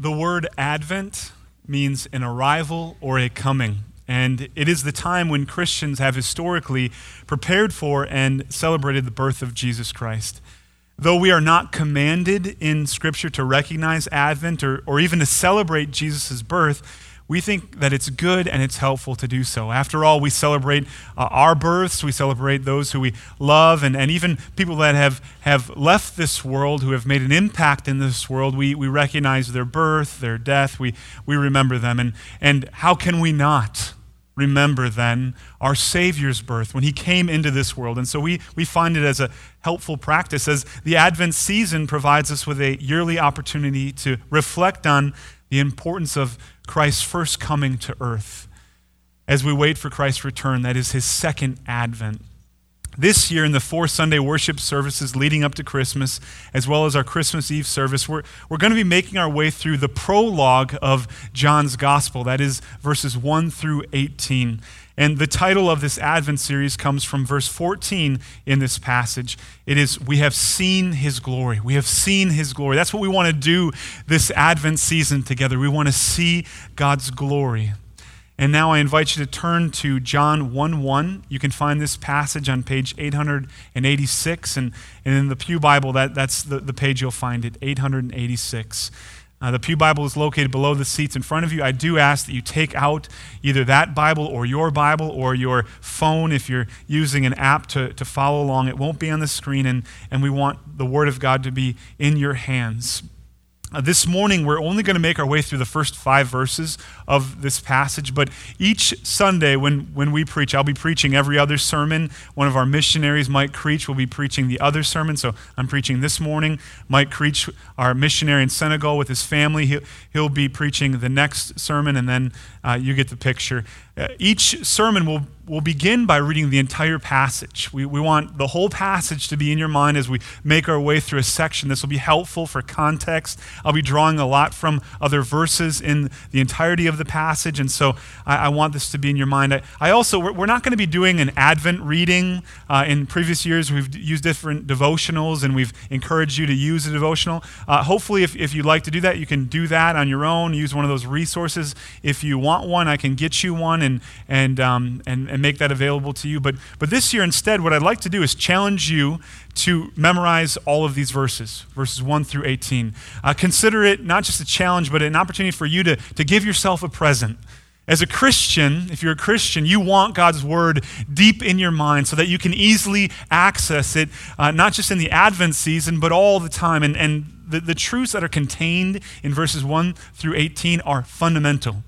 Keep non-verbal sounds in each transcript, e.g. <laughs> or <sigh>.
The word Advent means an arrival or a coming. And it is the time when Christians have historically prepared for and celebrated the birth of Jesus Christ. Though we are not commanded in Scripture to recognize Advent or, or even to celebrate Jesus' birth, we think that it's good and it's helpful to do so. After all, we celebrate uh, our births, we celebrate those who we love, and, and even people that have, have left this world, who have made an impact in this world. We, we recognize their birth, their death, we, we remember them. And, and how can we not? remember then our Savior's birth when he came into this world. And so we, we find it as a helpful practice as the Advent season provides us with a yearly opportunity to reflect on the importance of Christ's first coming to earth as we wait for Christ's return. That is his second advent. This year, in the four Sunday worship services leading up to Christmas, as well as our Christmas Eve service, we're, we're going to be making our way through the prologue of John's Gospel. That is verses 1 through 18. And the title of this Advent series comes from verse 14 in this passage. It is, We have seen his glory. We have seen his glory. That's what we want to do this Advent season together. We want to see God's glory. And now I invite you to turn to John 1 1. You can find this passage on page 886. And, and in the Pew Bible, that, that's the, the page you'll find it, 886. Uh, the Pew Bible is located below the seats in front of you. I do ask that you take out either that Bible or your Bible or your phone if you're using an app to, to follow along. It won't be on the screen, and, and we want the Word of God to be in your hands. Uh, this morning, we're only going to make our way through the first five verses of this passage, but each Sunday when, when we preach, I'll be preaching every other sermon. One of our missionaries, Mike Creech, will be preaching the other sermon. So I'm preaching this morning. Mike Creech, our missionary in Senegal with his family, he'll, he'll be preaching the next sermon, and then uh, you get the picture. Uh, each sermon will we'll begin by reading the entire passage. We, we want the whole passage to be in your mind as we make our way through a section. This will be helpful for context. I'll be drawing a lot from other verses in the entirety of the passage, and so I, I want this to be in your mind. I, I also, we're, we're, not going to be doing an Advent reading. Uh, in previous years, we've used different devotionals, and we've encouraged you to use a devotional. Uh, hopefully, if, if you'd like to do that, you can do that on your own. Use one of those resources. If you want one, I can get you one and, and, um, and, and and make that available to you. But, but this year, instead, what I'd like to do is challenge you to memorize all of these verses, verses 1 through 18. Uh, consider it not just a challenge, but an opportunity for you to, to give yourself a present. As a Christian, if you're a Christian, you want God's word deep in your mind so that you can easily access it, uh, not just in the Advent season, but all the time. And, and the, the truths that are contained in verses 1 through 18 are fundamental.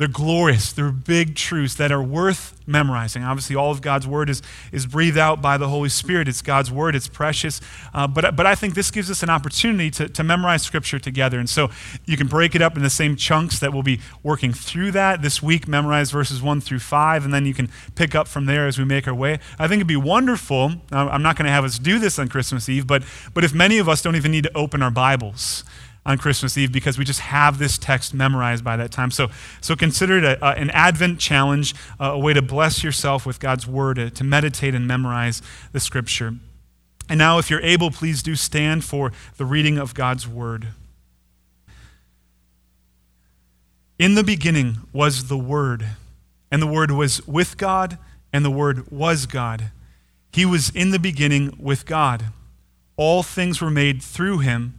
They're glorious. They're big truths that are worth memorizing. Obviously, all of God's word is, is breathed out by the Holy Spirit. It's God's word, it's precious. Uh, but, but I think this gives us an opportunity to, to memorize Scripture together. And so you can break it up in the same chunks that we'll be working through that. This week, memorize verses 1 through 5, and then you can pick up from there as we make our way. I think it'd be wonderful. I'm not going to have us do this on Christmas Eve, but, but if many of us don't even need to open our Bibles, on Christmas Eve because we just have this text memorized by that time. So, so consider it a, a, an Advent challenge, a way to bless yourself with God's Word, to, to meditate and memorize the Scripture. And now, if you're able, please do stand for the reading of God's Word. In the beginning was the Word, and the Word was with God, and the Word was God. He was in the beginning with God. All things were made through him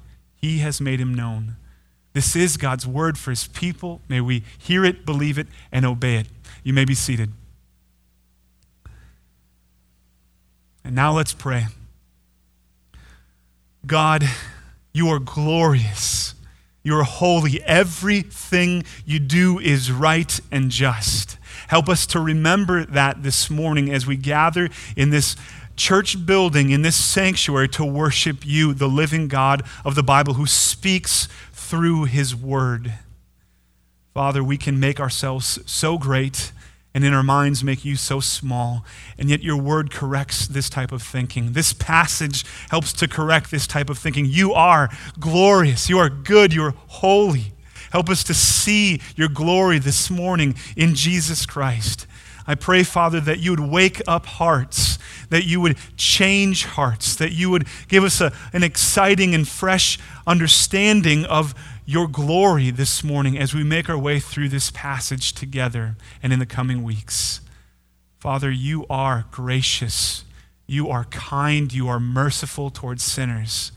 He has made him known. This is God's word for his people. May we hear it, believe it, and obey it. You may be seated. And now let's pray. God, you are glorious. You are holy. Everything you do is right and just. Help us to remember that this morning as we gather in this church building, in this sanctuary, to worship you, the living God of the Bible, who speaks through his word. Father, we can make ourselves so great and in our minds make you so small, and yet your word corrects this type of thinking. This passage helps to correct this type of thinking. You are glorious, you are good, you are holy. Help us to see your glory this morning in Jesus Christ. I pray, Father, that you would wake up hearts, that you would change hearts, that you would give us a, an exciting and fresh understanding of your glory this morning as we make our way through this passage together and in the coming weeks. Father, you are gracious, you are kind, you are merciful towards sinners.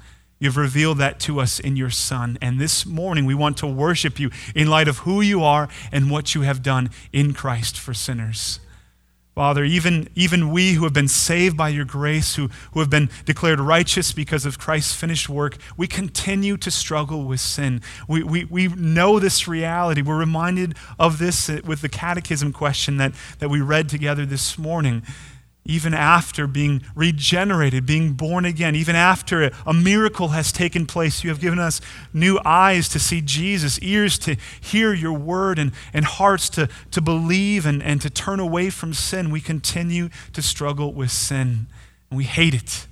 You've revealed that to us in your Son. And this morning we want to worship you in light of who you are and what you have done in Christ for sinners. Father, even, even we who have been saved by your grace, who, who have been declared righteous because of Christ's finished work, we continue to struggle with sin. We, we, we know this reality. We're reminded of this with the catechism question that, that we read together this morning even after being regenerated, being born again, even after a miracle has taken place, you have given us new eyes to see Jesus, ears to hear your word, and, and hearts to, to believe and, and to turn away from sin. We continue to struggle with sin, and we hate it.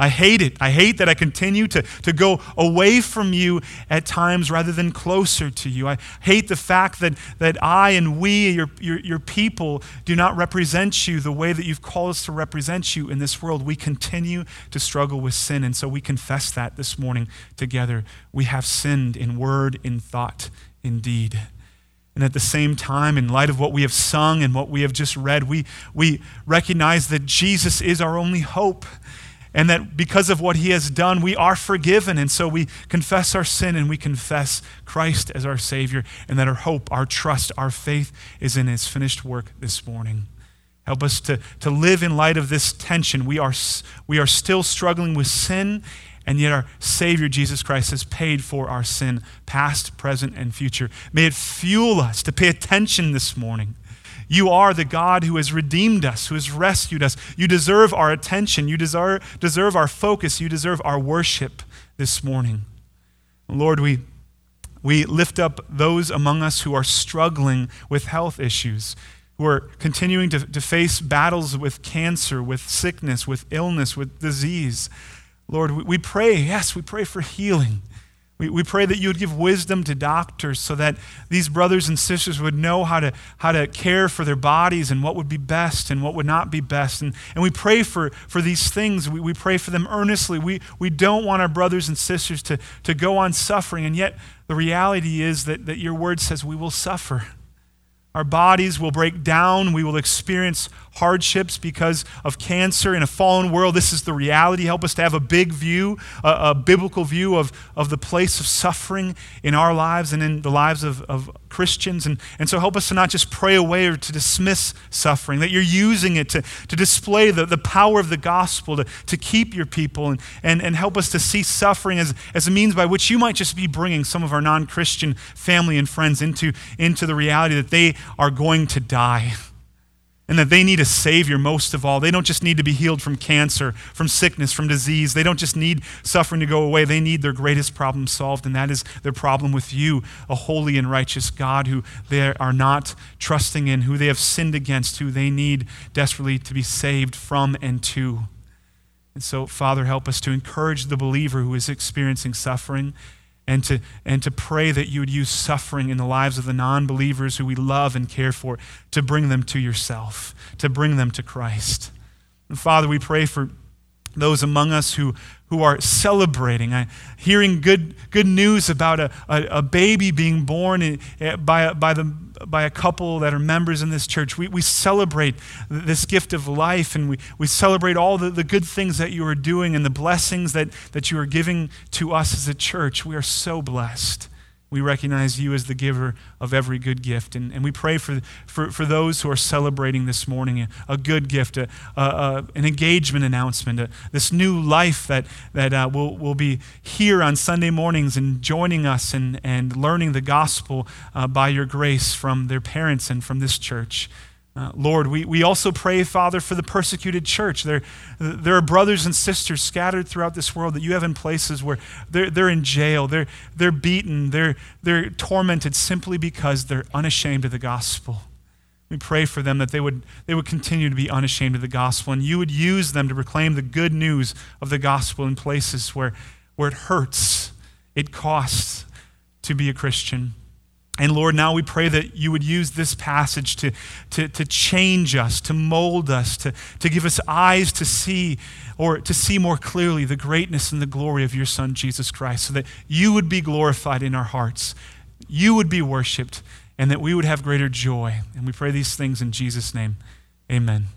I hate it. I hate that I continue to, to go away from you at times rather than closer to you. I hate the fact that, that I and we, your, your, your people, do not represent you the way that you've called us to represent you in this world. We continue to struggle with sin, and so we confess that this morning together. We have sinned in word, in thought, in deed. And at the same time, in light of what we have sung and what we have just read, we, we recognize that Jesus is our only hope and that because of what he has done, we are forgiven. And so we confess our sin and we confess Christ as our Savior, and that our hope, our trust, our faith is in his finished work this morning. Help us to, to live in light of this tension. We are, we are still struggling with sin, and yet our Savior, Jesus Christ, has paid for our sin, past, present, and future. May it fuel us to pay attention this morning you are the God who has redeemed us, who has rescued us. You deserve our attention. You deserve, deserve our focus. You deserve our worship this morning. Lord, we, we lift up those among us who are struggling with health issues, who are continuing to, to face battles with cancer, with sickness, with illness, with disease. Lord, we, we pray, yes, we pray for healing. We, we pray that you would give wisdom to doctors so that these brothers and sisters would know how to, how to care for their bodies and what would be best and what would not be best. And, and we pray for, for these things. We, we pray for them earnestly. We, we don't want our brothers and sisters to, to go on suffering. And yet, the reality is that, that your word says we will suffer. Our bodies will break down. We will experience hardships because of cancer in a fallen world. This is the reality. Help us to have a big view, a, a, biblical view of, of the place of suffering in our lives and in the lives of, of Christians. And, and so help us to not just pray away or to dismiss suffering, that you're using it to, to display the, the power of the gospel, to, to keep your people, and, and, and help us to see suffering as, as a means by which you might just be bringing some of our non Christian family and friends into, into the reality that they are going to die <laughs> and that they need a Savior most of all. They don't just need to be healed from cancer, from sickness, from disease. They don't just need suffering to go away. They need their greatest problem solved, and that is their problem with you, a holy and righteous God who they are not trusting in, who they have sinned against, who they need desperately to be saved from and to. And so, Father, help us to encourage the believer who is experiencing suffering and to, and to pray that you would use suffering in the lives of the non believers who we love and care for to bring them to yourself, to bring them to Christ. And Father, we pray for those among us who, who are celebrating, uh, hearing good, good news about a, a, a baby being born uh, by, by, the, by a couple that are members in this church. We, we celebrate this gift of life and we, we celebrate all the, the good things that you are doing and the blessings that, that you are giving to us as a church. We are so blessed we recognize you as the giver of every good gift. And, and we pray for, for, for those who are celebrating this morning a, a good gift, a, a, an engagement announcement, this new life that, that uh, will, will be here on Sunday mornings and joining us and, and learning the gospel uh, by your grace from their parents and from this church. Uh, Lord, we, we also pray, Father, for the persecuted church. There, there are brothers and sisters scattered throughout this world that you have in places where they're, they're in jail, they're, they're beaten, they're, they're tormented simply because they're unashamed of the gospel. We pray for them that they would, they would continue to be unashamed of the gospel, and you would use them to proclaim the good news of the gospel in places where, where it hurts, it costs to be a Christian. And Lord, now we pray that you would use this passage to, to, to change us, to mold us, to, to give us eyes to see or to see more clearly the greatness and the glory of your Son, Jesus Christ, so that you would be glorified in our hearts, you would be worshiped, and that we would have greater joy. And we pray these things in Jesus' name. Amen.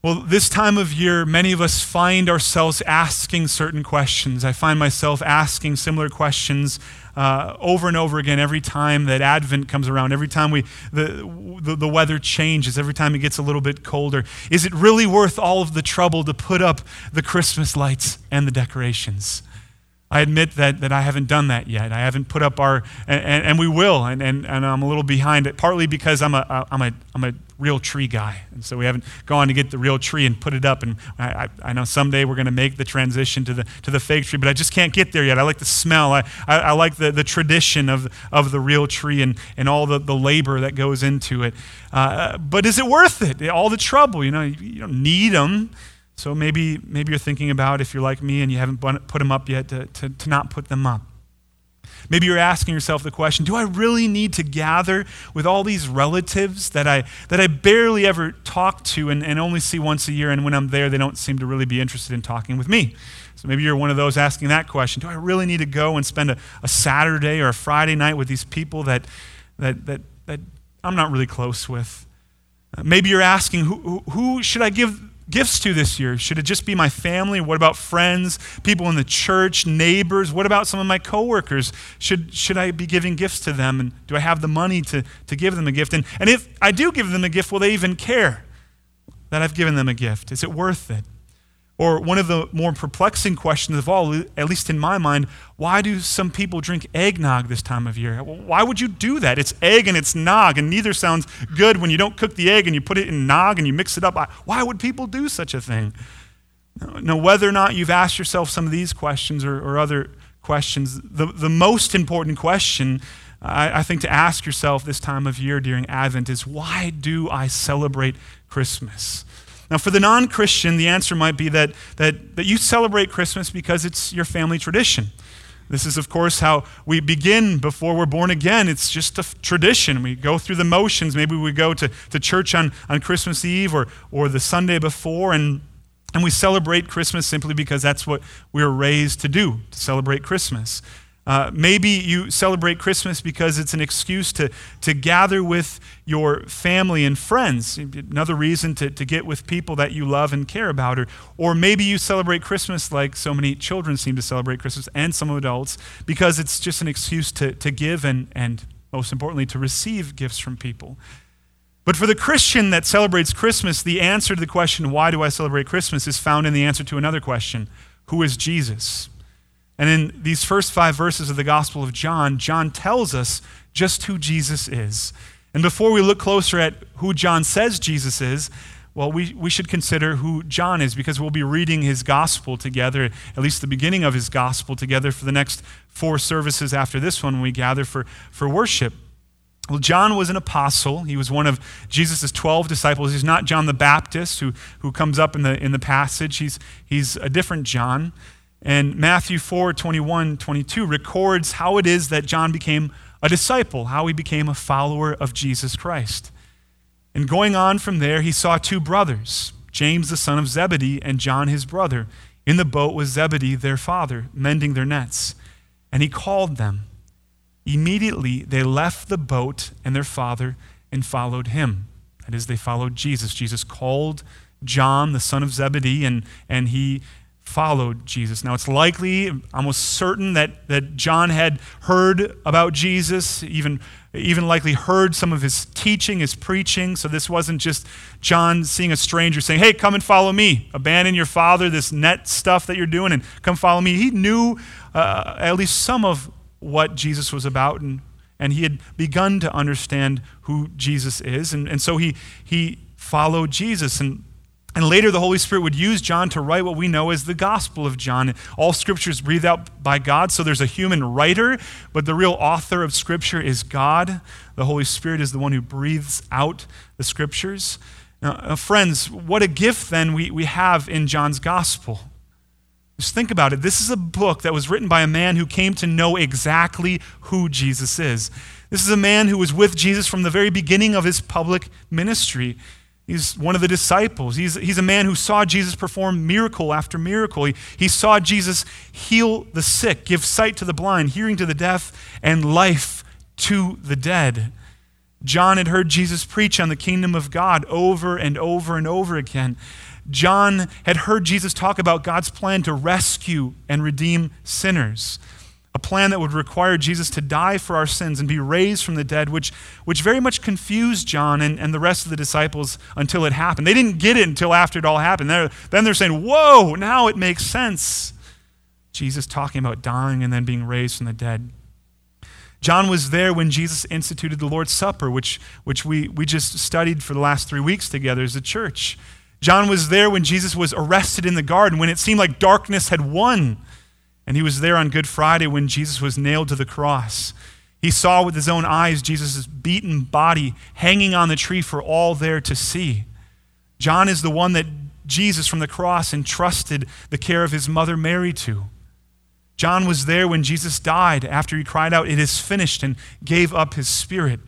Well, this time of year, many of us find ourselves asking certain questions. I find myself asking similar questions uh, over and over again every time that Advent comes around, every time we, the, the, the weather changes, every time it gets a little bit colder. Is it really worth all of the trouble to put up the Christmas lights and the decorations? I admit that, that I haven't done that yet. I haven't put up our, and, and, we will, and, and, and I'm a little behind it, partly because I'm a, I'm, a, I'm a real tree guy. And so we haven't gone to get the real tree and put it up. And I, I, know someday we're going to make the transition to the, to the fake tree, but I just can't get there yet. I like the smell. I, I, I like the, the tradition of, of the real tree and, and all the, the labor that goes into it. Uh, but is it worth it? All the trouble, you know, you don't need them. So maybe, maybe you're thinking about, if you're like me and you haven't put them up yet, to, to, to not put them up. Maybe you're asking yourself the question do I really need to gather with all these relatives that I, that I barely ever talk to and, and only see once a year, and when I'm there, they don't seem to really be interested in talking with me? So maybe you're one of those asking that question Do I really need to go and spend a, a Saturday or a Friday night with these people that, that, that, that I'm not really close with? Uh, maybe you're asking who, who, who should I give gifts to this year? Should it just be my family? What about friends, people in the church, neighbors? What about some of my coworkers? Should, should I be giving gifts to them? And do I have the money to, to give them a gift? And, and if I do give them a gift, will they even care that I've given them a gift? Is it worth it? Or one of the more perplexing questions of all, at least in my mind, why do some people drink eggnog this time of year? Why would you do that? It's egg and it's nog, and neither sounds good when you don't cook the egg and you put it in nog and you mix it up. Why would people do such a thing? Now, whether or not you've asked yourself some of these questions or, or other questions, the, the most important question I, I think to ask yourself this time of year during Advent is why do I celebrate Christmas? Now, for the non Christian, the answer might be that, that, that you celebrate Christmas because it's your family tradition. This is, of course, how we begin before we're born again. It's just a tradition. We go through the motions. Maybe we go to, to church on, on Christmas Eve or, or the Sunday before, and, and we celebrate Christmas simply because that's what we were raised to do, to celebrate Christmas. Uh, maybe you celebrate Christmas because it's an excuse to, to gather with your family and friends, another reason to, to get with people that you love and care about. Or, or maybe you celebrate Christmas like so many children seem to celebrate Christmas and some adults because it's just an excuse to, to give and, and, most importantly, to receive gifts from people. But for the Christian that celebrates Christmas, the answer to the question, why do I celebrate Christmas, is found in the answer to another question Who is Jesus? And in these first five verses of the Gospel of John, John tells us just who Jesus is. And before we look closer at who John says Jesus is, well, we, we should consider who John is because we'll be reading his gospel together, at least the beginning of his gospel together for the next four services after this one when we gather for, for worship. Well, John was an apostle. He was one of Jesus' 12 disciples. He's not John the Baptist who, who comes up in the, in the passage, he's, he's a different John. And Matthew 4 21, 22 records how it is that John became a disciple, how he became a follower of Jesus Christ. And going on from there, he saw two brothers, James the son of Zebedee and John his brother. In the boat was Zebedee, their father, mending their nets. And he called them. Immediately they left the boat and their father and followed him. That is, they followed Jesus. Jesus called John, the son of Zebedee, and, and he followed Jesus. Now, it's likely, almost certain, that, that John had heard about Jesus, even, even likely heard some of his teaching, his preaching. So, this wasn't just John seeing a stranger saying, Hey, come and follow me. Abandon your father, this net stuff that you're doing, and come follow me. He knew uh, at least some of what Jesus was about, and, and he had begun to understand who Jesus is. And, and so, he, he followed Jesus. And and later, the Holy Spirit would use John to write what we know as the Gospel of John. All scripture is breathed out by God, so there's a human writer, but the real author of Scripture is God. The Holy Spirit is the one who breathes out the Scriptures. Now, uh, friends, what a gift then we, we have in John's Gospel. Just think about it. This is a book that was written by a man who came to know exactly who Jesus is. This is a man who was with Jesus from the very beginning of his public ministry. He's one of the disciples. He's, he's a man who saw Jesus perform miracle after miracle. He, he saw Jesus heal the sick, give sight to the blind, hearing to the deaf, and life to the dead. John had heard Jesus preach on the kingdom of God over and over and over again. John had heard Jesus talk about God's plan to rescue and redeem sinners a plan that would require Jesus to die for our sins and be raised from the dead, which, which very much confused John and, and the rest of the disciples until it happened. They didn't get it until after it all happened. They're, then they're saying, Whoa, now it makes sense. Jesus talking about dying and then being raised from the dead. John was there when Jesus instituted the Lord's Supper, which, which we, we just studied for the last three weeks together as a church. John was there when Jesus was arrested in the garden, when it seemed like darkness had won. And he was there on Good Friday when Jesus was nailed to the cross. He saw with his own eyes Jesus' beaten body hanging on the tree for all there to see. John is the one that Jesus from the cross entrusted the care of his mother Mary to. John was there when Jesus died after he cried out, It is finished, and gave up his spirit.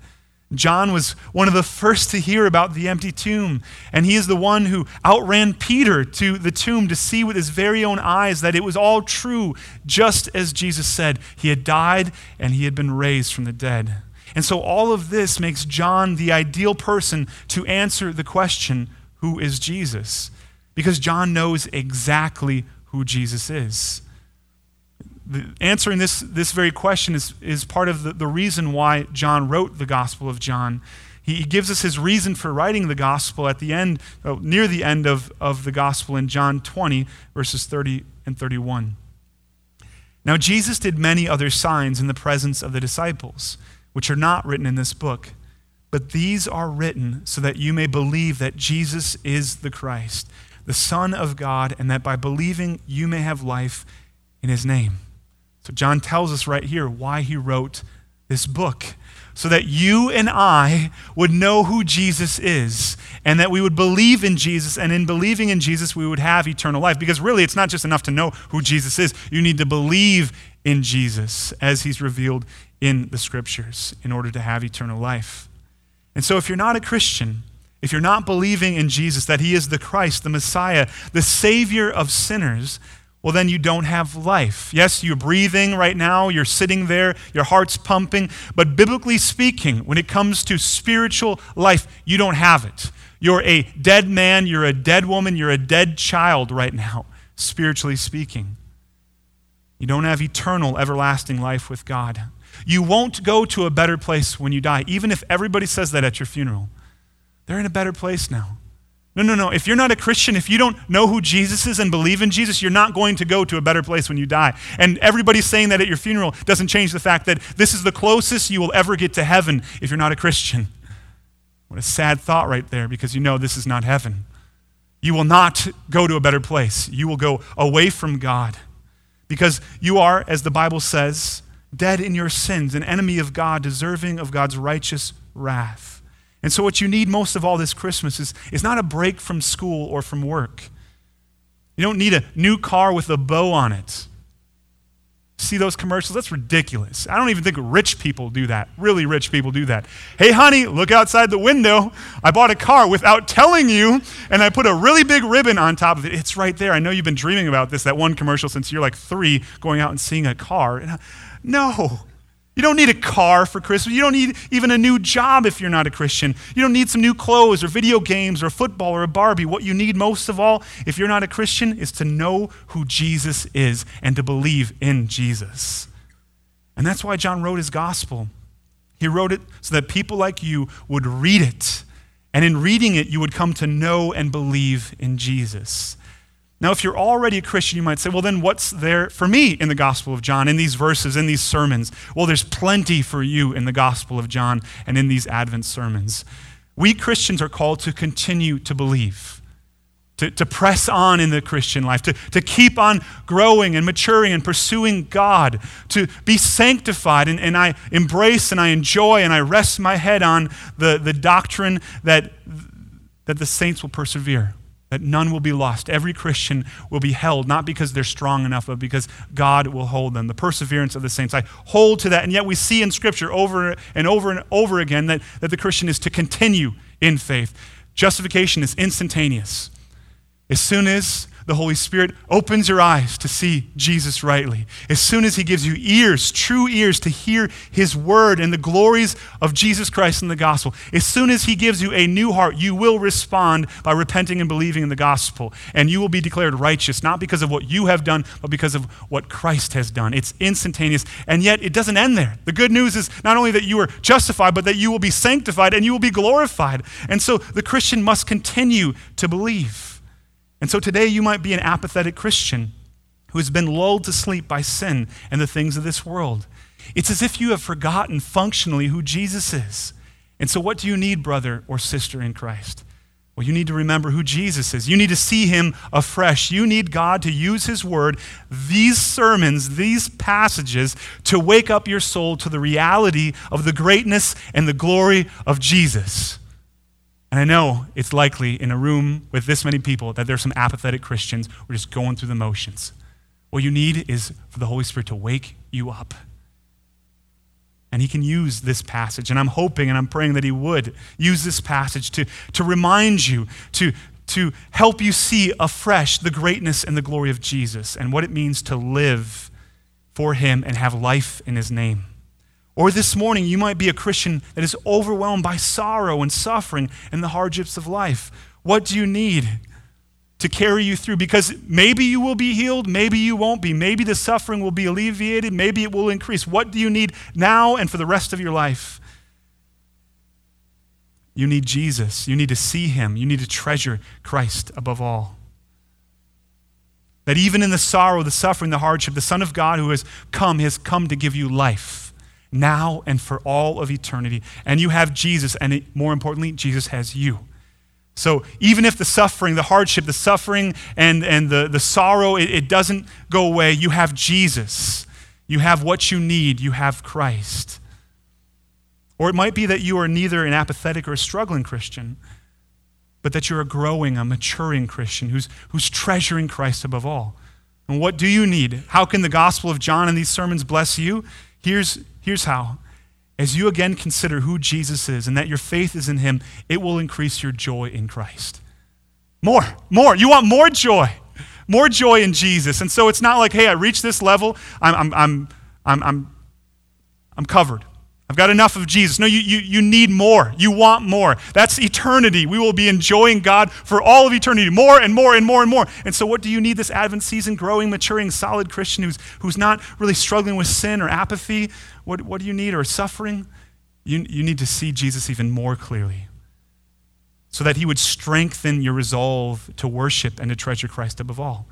John was one of the first to hear about the empty tomb, and he is the one who outran Peter to the tomb to see with his very own eyes that it was all true, just as Jesus said. He had died and he had been raised from the dead. And so all of this makes John the ideal person to answer the question who is Jesus? Because John knows exactly who Jesus is the, answering this, this very question is, is part of the, the reason why John wrote the Gospel of John. He, he gives us his reason for writing the Gospel at the end, oh, near the end of, of the Gospel in John 20, verses 30 and 31. Now, Jesus did many other signs in the presence of the disciples, which are not written in this book. But these are written so that you may believe that Jesus is the Christ, the Son of God, and that by believing you may have life in his name. John tells us right here why he wrote this book. So that you and I would know who Jesus is, and that we would believe in Jesus, and in believing in Jesus, we would have eternal life. Because really, it's not just enough to know who Jesus is, you need to believe in Jesus as he's revealed in the scriptures in order to have eternal life. And so, if you're not a Christian, if you're not believing in Jesus, that he is the Christ, the Messiah, the Savior of sinners, well, then you don't have life. Yes, you're breathing right now, you're sitting there, your heart's pumping, but biblically speaking, when it comes to spiritual life, you don't have it. You're a dead man, you're a dead woman, you're a dead child right now, spiritually speaking. You don't have eternal, everlasting life with God. You won't go to a better place when you die, even if everybody says that at your funeral. They're in a better place now. No, no, no. If you're not a Christian, if you don't know who Jesus is and believe in Jesus, you're not going to go to a better place when you die. And everybody saying that at your funeral doesn't change the fact that this is the closest you will ever get to heaven if you're not a Christian. What a sad thought right there because you know this is not heaven. You will not go to a better place. You will go away from God because you are, as the Bible says, dead in your sins, an enemy of God, deserving of God's righteous wrath. And so, what you need most of all this Christmas is, is not a break from school or from work. You don't need a new car with a bow on it. See those commercials? That's ridiculous. I don't even think rich people do that. Really rich people do that. Hey, honey, look outside the window. I bought a car without telling you, and I put a really big ribbon on top of it. It's right there. I know you've been dreaming about this, that one commercial since you're like three, going out and seeing a car. No, you don't need a car for Christmas. You don't need even a new job if you're not a Christian. You don't need some new clothes or video games or football or a Barbie. What you need most of all, if you're not a Christian, is to know who Jesus is and to believe in Jesus. And that's why John wrote his gospel. He wrote it so that people like you would read it. And in reading it, you would come to know and believe in Jesus. Now, if you're already a Christian, you might say, well, then what's there for me in the Gospel of John, in these verses, in these sermons? Well, there's plenty for you in the Gospel of John and in these Advent sermons. We Christians are called to continue to believe, to, to press on in the Christian life, to, to keep on growing and maturing and pursuing God, to be sanctified. And, and I embrace and I enjoy and I rest my head on the, the doctrine that, that the saints will persevere that none will be lost. Every Christian will be held, not because they're strong enough, but because God will hold them. The perseverance of the saints. I hold to that. And yet we see in Scripture over and over and over again that, that the Christian is to continue in faith. Justification is instantaneous. As soon as the Holy Spirit opens your eyes to see Jesus rightly. As soon as He gives you ears, true ears, to hear His word and the glories of Jesus Christ in the gospel, as soon as He gives you a new heart, you will respond by repenting and believing in the gospel. And you will be declared righteous, not because of what you have done, but because of what Christ has done. It's instantaneous. And yet, it doesn't end there. The good news is not only that you are justified, but that you will be sanctified and you will be glorified. And so the Christian must continue to believe. And so today you might be an apathetic Christian who has been lulled to sleep by sin and the things of this world. It's as if you have forgotten functionally who Jesus is. And so, what do you need, brother or sister in Christ? Well, you need to remember who Jesus is. You need to see him afresh. You need God to use his word, these sermons, these passages, to wake up your soul to the reality of the greatness and the glory of Jesus. And I know it's likely in a room with this many people that there's some apathetic Christians who are just going through the motions. What you need is for the Holy Spirit to wake you up. And he can use this passage. And I'm hoping and I'm praying that he would use this passage to, to remind you, to, to help you see afresh the greatness and the glory of Jesus and what it means to live for him and have life in his name. Or this morning, you might be a Christian that is overwhelmed by sorrow and suffering and the hardships of life. What do you need to carry you through? Because maybe you will be healed, maybe you won't be. Maybe the suffering will be alleviated, maybe it will increase. What do you need now and for the rest of your life? You need Jesus. You need to see him. You need to treasure Christ above all. That even in the sorrow, the suffering, the hardship, the Son of God who has come has come to give you life now and for all of eternity. And you have Jesus, and more importantly, Jesus has you. So even if the suffering, the hardship, the suffering, and, and the, the sorrow, it, it doesn't go away, you have Jesus. You have what you need. You have Christ. Or it might be that you are neither an apathetic or a struggling Christian, but that you're a growing, a maturing Christian who's, who's treasuring Christ above all. And what do you need? How can the Gospel of John and these sermons bless you? Here's, here's how. As you again consider who Jesus is and that your faith is in him, it will increase your joy in Christ. More, more. You want more joy, more joy in Jesus. And so it's not like, hey, I reached this level, I'm, I'm, I'm, I'm, I'm, I'm covered. I've got enough of Jesus. No, you, you, you need more. You want more. That's eternity. We will be enjoying God for all of eternity, more and more and more and more. And so, what do you need this Advent season? Growing, maturing, solid Christian who's, who's not really struggling with sin or apathy. What, what do you need? Or suffering? You, you need to see Jesus even more clearly so that he would strengthen your resolve to worship and to treasure Christ above all.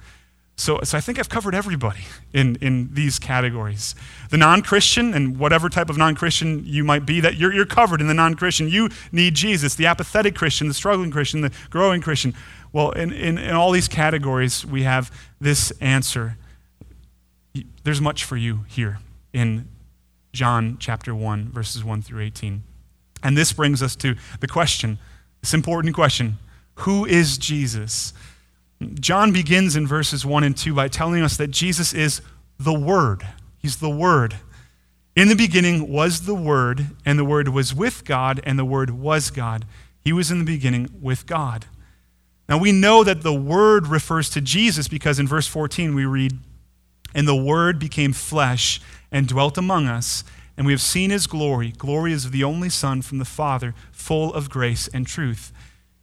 So, so I think I've covered everybody in, in these categories. The non Christian, and whatever type of non Christian you might be, that you're, you're covered in the non Christian. You need Jesus. The apathetic Christian, the struggling Christian, the growing Christian. Well, in, in, in all these categories, we have this answer. There's much for you here in John chapter 1, verses 1 through 18. And this brings us to the question, this important question Who is Jesus? John begins in verses 1 and 2 by telling us that Jesus is the Word. He's the Word. In the beginning was the Word, and the Word was with God, and the Word was God. He was in the beginning with God. Now we know that the Word refers to Jesus because in verse 14 we read, And the Word became flesh and dwelt among us, and we have seen his glory. Glory is of the only Son from the Father, full of grace and truth.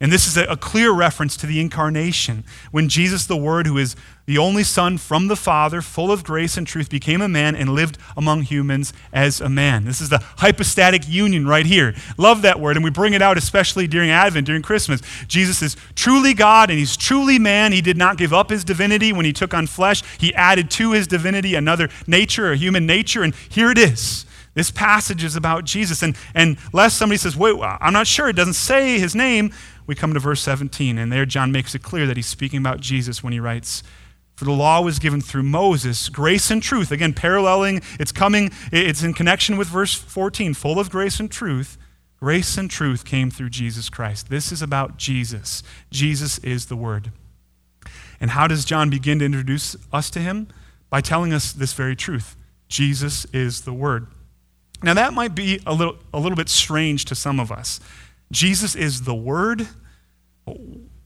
And this is a, clear reference to the incarnation. When Jesus, the Word, who is the only Son from the Father, full of grace and truth, became a man and lived among humans as a man. This is the hypostatic union right here. Love that word, and we bring it out especially during Advent, during Christmas. Jesus is truly God and he's truly man. He did not give up his divinity when he took on flesh, he added to his divinity another nature, a human nature, and here it is. This passage is about Jesus. And, and lest somebody says, wait, I'm not sure, it doesn't say his name we come to verse 17, and there John makes it clear that he's speaking about Jesus when he writes, For the law was given through Moses, grace and truth. Again, paralleling, it's coming, it's in connection with verse 14, full of grace and truth. Grace and truth came through Jesus Christ. This is about Jesus. Jesus is the Word. And how does John begin to introduce us to him? By telling us this very truth Jesus is the Word. Now, that might be a little, a little bit strange to some of us. Jesus is the Word.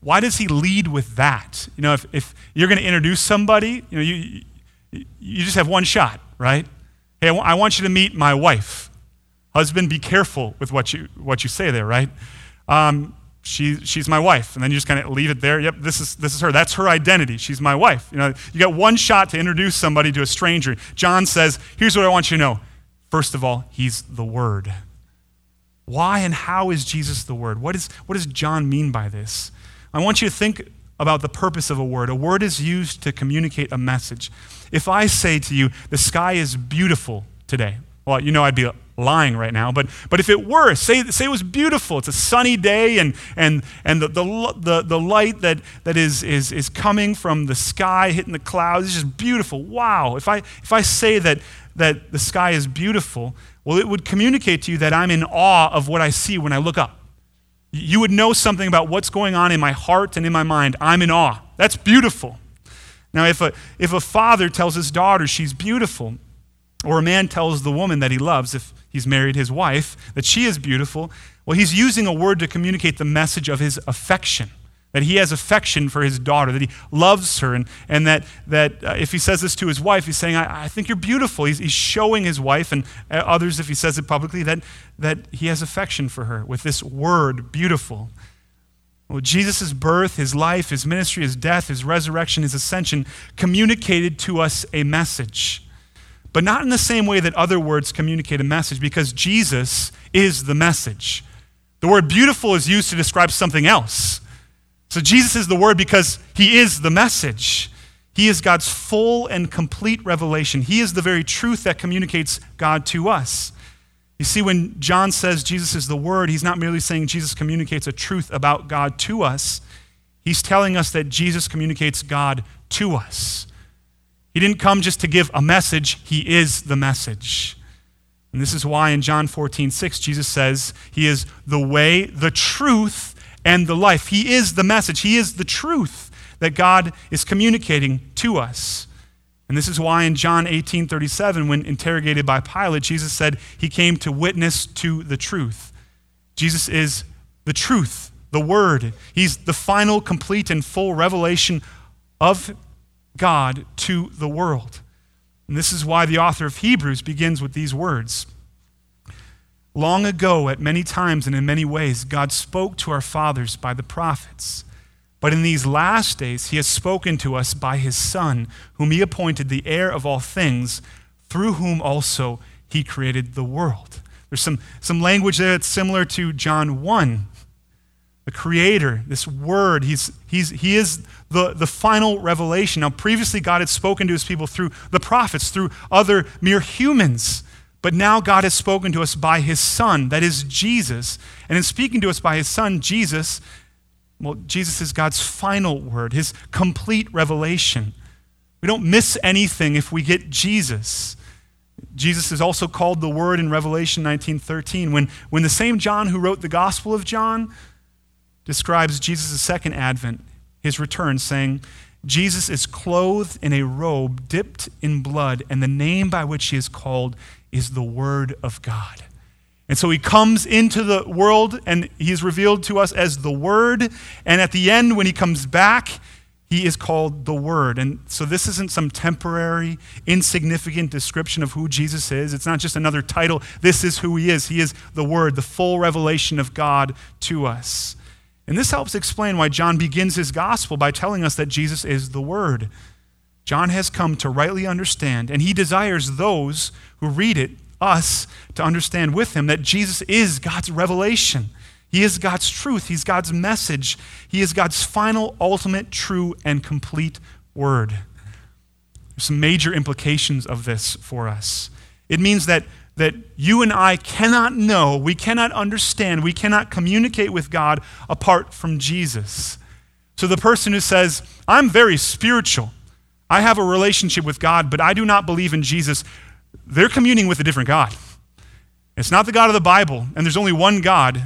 Why does he lead with that? You know, if, if you're going to introduce somebody, you know, you, you just have one shot, right? Hey, I want you to meet my wife. Husband, be careful with what you, what you say there, right? Um, she, she's my wife. And then you just kind of leave it there. Yep, this is, this is her. That's her identity. She's my wife. You know, you got one shot to introduce somebody to a stranger. John says, here's what I want you to know. First of all, he's the Word. Why and how is Jesus the Word? What, is, what does John mean by this? I want you to think about the purpose of a word. A word is used to communicate a message. If I say to you, the sky is beautiful today, well, you know I'd be lying right now, but, but if it were, say, say it was beautiful, it's a sunny day, and, and, and the, the, the, the light that, that is, is, is coming from the sky hitting the clouds is just beautiful. Wow. If I, if I say that, that the sky is beautiful, well, it would communicate to you that I'm in awe of what I see when I look up. You would know something about what's going on in my heart and in my mind. I'm in awe. That's beautiful. Now, if a, if a father tells his daughter she's beautiful, or a man tells the woman that he loves, if he's married his wife, that she is beautiful, well, he's using a word to communicate the message of his affection that he has affection for his daughter, that he loves her, and, and that, that uh, if he says this to his wife, he's saying, I, I think you're beautiful. He's, he's showing his wife and uh, others, if he says it publicly, that, that he has affection for her with this word, beautiful. Well, Jesus' birth, his life, his ministry, his death, his resurrection, his ascension communicated to us a message. But not in the same way that other words communicate a message, because Jesus is the message. The word beautiful is used to describe something else. So Jesus is the Word because He is the message. He is God's full and complete revelation. He is the very truth that communicates God to us. You see, when John says Jesus is the Word, he's not merely saying Jesus communicates a truth about God to us, he's telling us that Jesus communicates God to us. He didn't come just to give a message, he is the message. And this is why in John 14, 6, Jesus says, He is the way, the truth, and the life. He is the message, He is the truth that God is communicating to us. And this is why in John 18 37, when interrogated by Pilate, Jesus said he came to witness to the truth. Jesus is the truth, the Word. He's the final, complete, and full revelation of God to the world. And this is why the author of Hebrews begins with these words Long ago, at many times and in many ways, God spoke to our fathers by the prophets. But in these last days, he has spoken to us by his Son, whom he appointed the heir of all things, through whom also he created the world. There's some, some language there that's similar to John 1. The Creator, this Word, he's, he's, he is the, the final revelation. Now, previously, God had spoken to his people through the prophets, through other mere humans. But now God has spoken to us by his Son, that is Jesus. And in speaking to us by his Son, Jesus, well, Jesus is God's final word, his complete revelation. We don't miss anything if we get Jesus. Jesus is also called the Word in Revelation 19:13 when, when the same John who wrote the Gospel of John describes Jesus' second advent, his return, saying, Jesus is clothed in a robe dipped in blood, and the name by which he is called is the Word of God. And so he comes into the world and he is revealed to us as the Word. And at the end, when he comes back, he is called the Word. And so this isn't some temporary, insignificant description of who Jesus is. It's not just another title. This is who he is. He is the Word, the full revelation of God to us. And this helps explain why John begins his gospel by telling us that Jesus is the Word. John has come to rightly understand, and he desires those who read it, us, to understand with him that Jesus is God's revelation. He is God's truth. He's God's message. He is God's final, ultimate, true, and complete word. There's some major implications of this for us. It means that, that you and I cannot know, we cannot understand, we cannot communicate with God apart from Jesus. So the person who says, I'm very spiritual, I have a relationship with God, but I do not believe in Jesus, they're communing with a different God. It's not the God of the Bible, and there's only one God.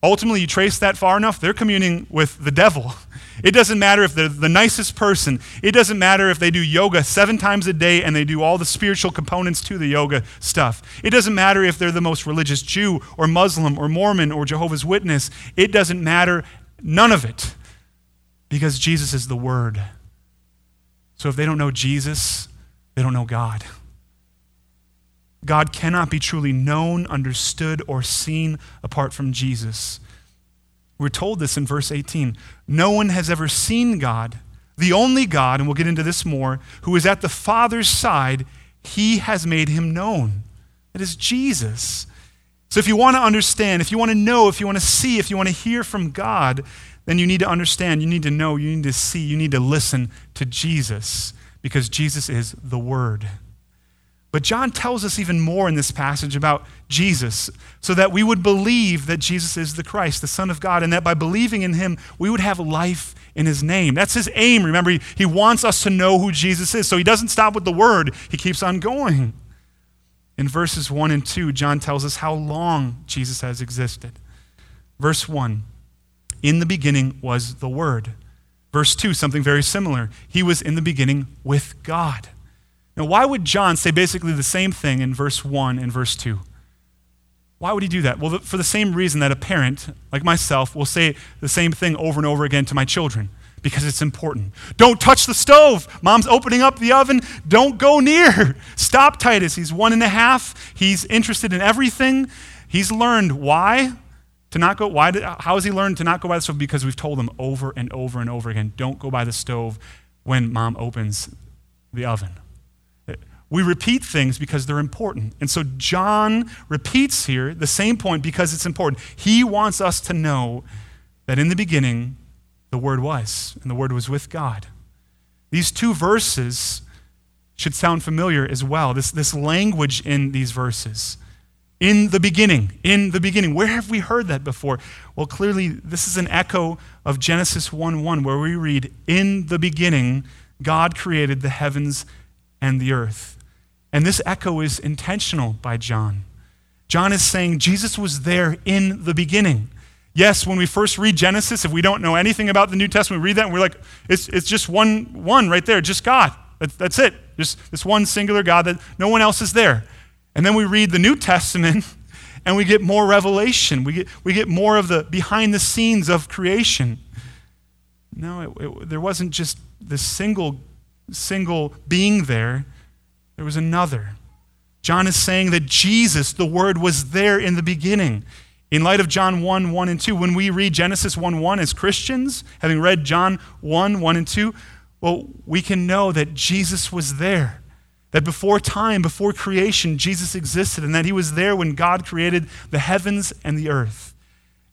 Ultimately, you trace that far enough, they're communing with the devil. <laughs> It doesn't matter if they're the nicest person. It doesn't matter if they do yoga seven times a day and they do all the spiritual components to the yoga stuff. It doesn't matter if they're the most religious Jew or Muslim or Mormon or Jehovah's Witness. It doesn't matter. None of it. Because Jesus is the Word. So if they don't know Jesus, they don't know God. God cannot be truly known, understood, or seen apart from Jesus. We're told this in verse 18. No one has ever seen God, the only God, and we'll get into this more, who is at the Father's side, he has made him known. That is Jesus. So if you want to understand, if you want to know, if you want to see, if you want to hear from God, then you need to understand, you need to know, you need to see, you need to listen to Jesus because Jesus is the Word. But John tells us even more in this passage about Jesus, so that we would believe that Jesus is the Christ, the Son of God, and that by believing in him, we would have life in his name. That's his aim. Remember, he, he wants us to know who Jesus is. So he doesn't stop with the word, he keeps on going. In verses 1 and 2, John tells us how long Jesus has existed. Verse 1 In the beginning was the Word. Verse 2, something very similar. He was in the beginning with God. Now, why would John say basically the same thing in verse 1 and verse 2? Why would he do that? Well, for the same reason that a parent, like myself, will say the same thing over and over again to my children because it's important. Don't touch the stove. Mom's opening up the oven. Don't go near. <laughs> Stop Titus. He's one and a half. He's interested in everything. He's learned why to not go. Why? Did, how has he learned to not go by the stove? Because we've told him over and over and over again don't go by the stove when mom opens the oven. We repeat things because they're important. And so John repeats here the same point because it's important. He wants us to know that in the beginning, the Word was, and the Word was with God. These two verses should sound familiar as well. This, this language in these verses. In the beginning, in the beginning. Where have we heard that before? Well, clearly, this is an echo of Genesis 1 1, where we read, In the beginning, God created the heavens and the earth. And this echo is intentional by John. John is saying Jesus was there in the beginning. Yes, when we first read Genesis, if we don't know anything about the New Testament, we read that and we're like, it's, it's just one, one right there, just God. That's, that's it. Just this one singular God that no one else is there. And then we read the New Testament <laughs> and we get more revelation. We get, we get more of the behind the scenes of creation. No, it, it, there wasn't just this single, single being there. There was another. John is saying that Jesus, the Word, was there in the beginning. In light of John 1 1 and 2, when we read Genesis 1 1 as Christians, having read John 1 1 and 2, well, we can know that Jesus was there. That before time, before creation, Jesus existed, and that he was there when God created the heavens and the earth.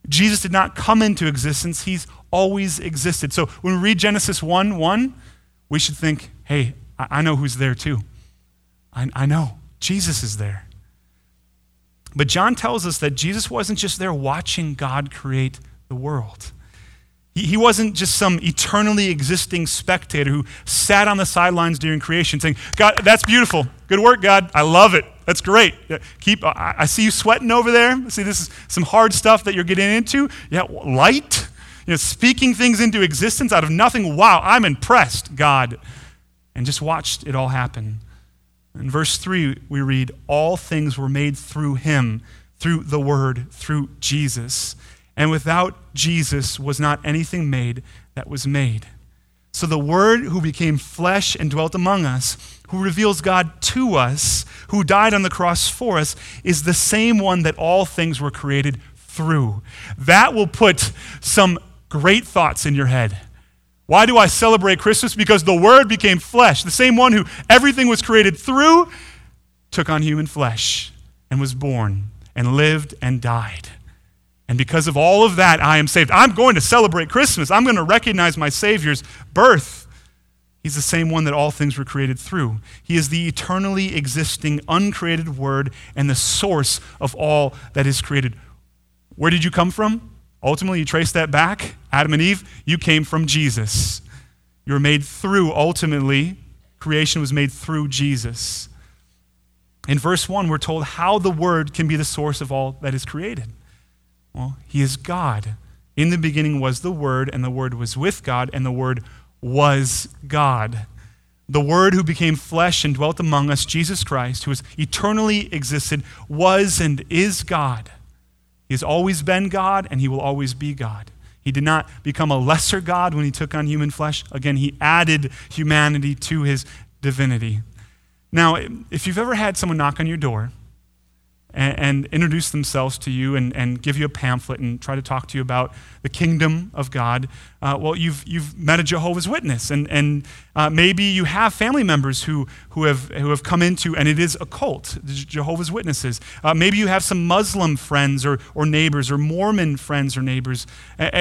Jesus did not come into existence, he's always existed. So when we read Genesis 1 1, we should think, hey, I know who's there too. I, I know, Jesus is there. But John tells us that Jesus wasn't just there watching God create the world. He, wasn't just some eternally existing spectator who sat on the sidelines during creation saying, God, that's beautiful. Good work, God. I love it. That's great. Keep, I, I see you sweating over there. See, this is some hard stuff that you're getting into. Yeah, light. You know, speaking things into existence out of nothing. Wow, I'm impressed, God. And just watched it all happen. In verse 3, we read, All things were made through him, through the Word, through Jesus. And without Jesus was not anything made that was made. So the Word who became flesh and dwelt among us, who reveals God to us, who died on the cross for us, is the same one that all things were created through. That will put some great thoughts in your head. Why do I celebrate Christmas? Because the Word became flesh. The same one who everything was created through took on human flesh and was born and lived and died. And because of all of that, I am saved. I'm going to celebrate Christmas. I'm going to recognize my Savior's birth. He's the same one that all things were created through. He is the eternally existing, uncreated Word and the source of all that is created. Where did you come from? Ultimately, you trace that back. Adam and Eve, you came from Jesus. You were made through, ultimately, creation was made through Jesus. In verse 1, we're told how the Word can be the source of all that is created. Well, He is God. In the beginning was the Word, and the Word was with God, and the Word was God. The Word who became flesh and dwelt among us, Jesus Christ, who has eternally existed, was and is God. He has always been God, and he will always be God. He did not become a lesser God when he took on human flesh. Again, he added humanity to his divinity. Now, if you've ever had someone knock on your door, and, and, introduce themselves to you and, and give you a pamphlet and try to talk to you about the kingdom of God, uh, well, you've, you've met a Jehovah's Witness. And, and uh, maybe you have family members who, who, have, who have come into, and it is a cult, Jehovah's Witnesses. Uh, maybe you have some Muslim friends or, or neighbors or Mormon friends or neighbors.